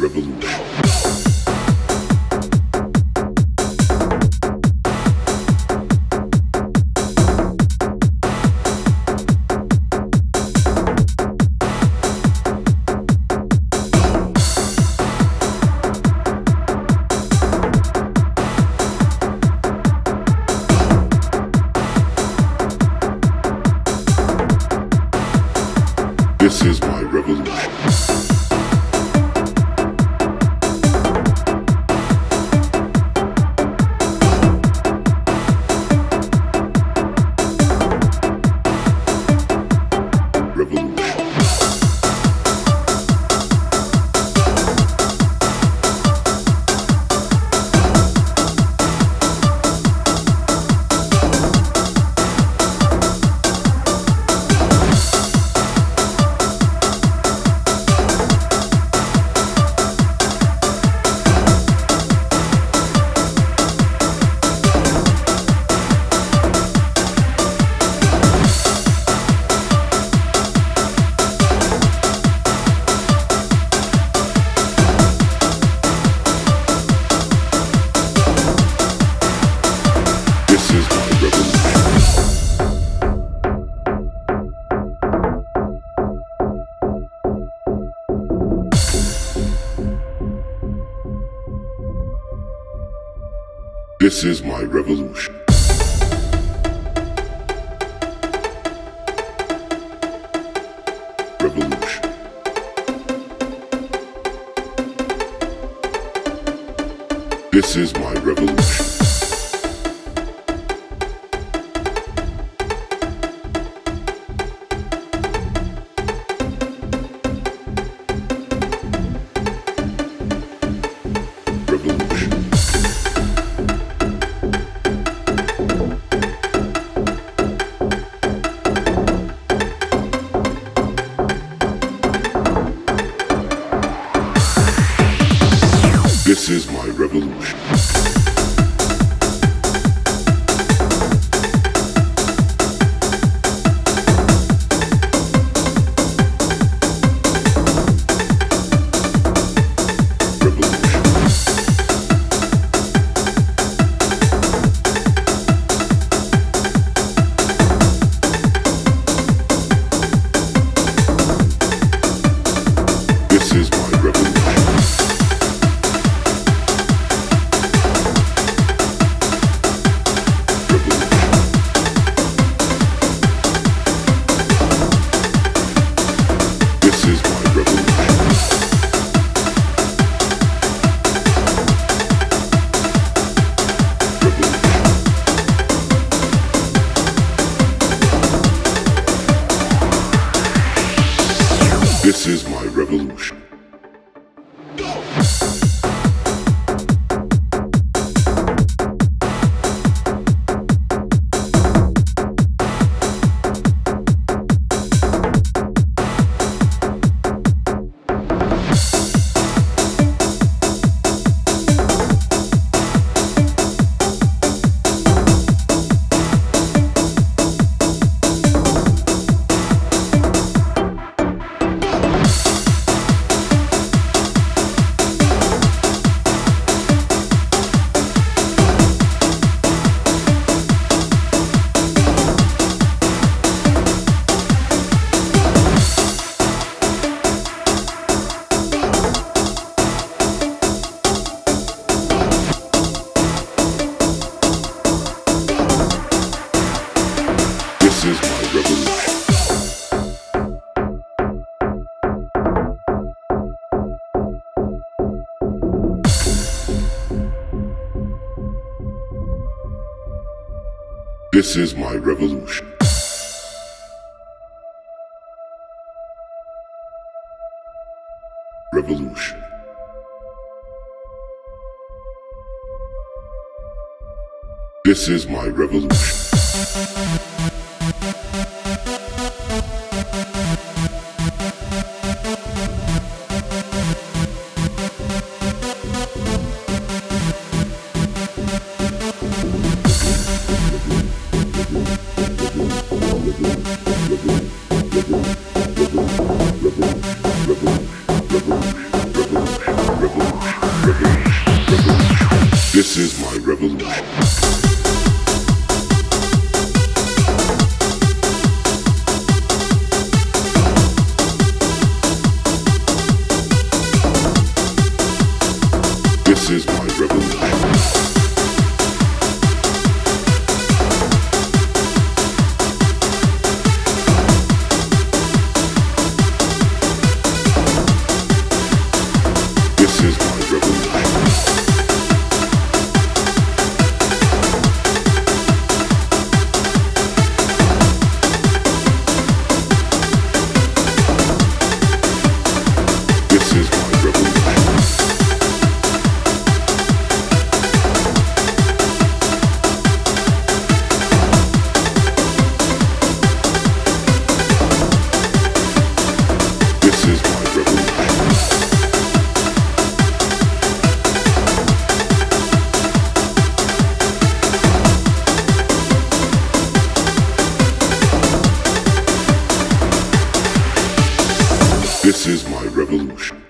This is my revolution. This is my revolution. Revolution. This is my revolution. Is my revolution. This is my revolution. This is my revolution. Revolution. This is my revolution. This is my revolution. This is my revolution.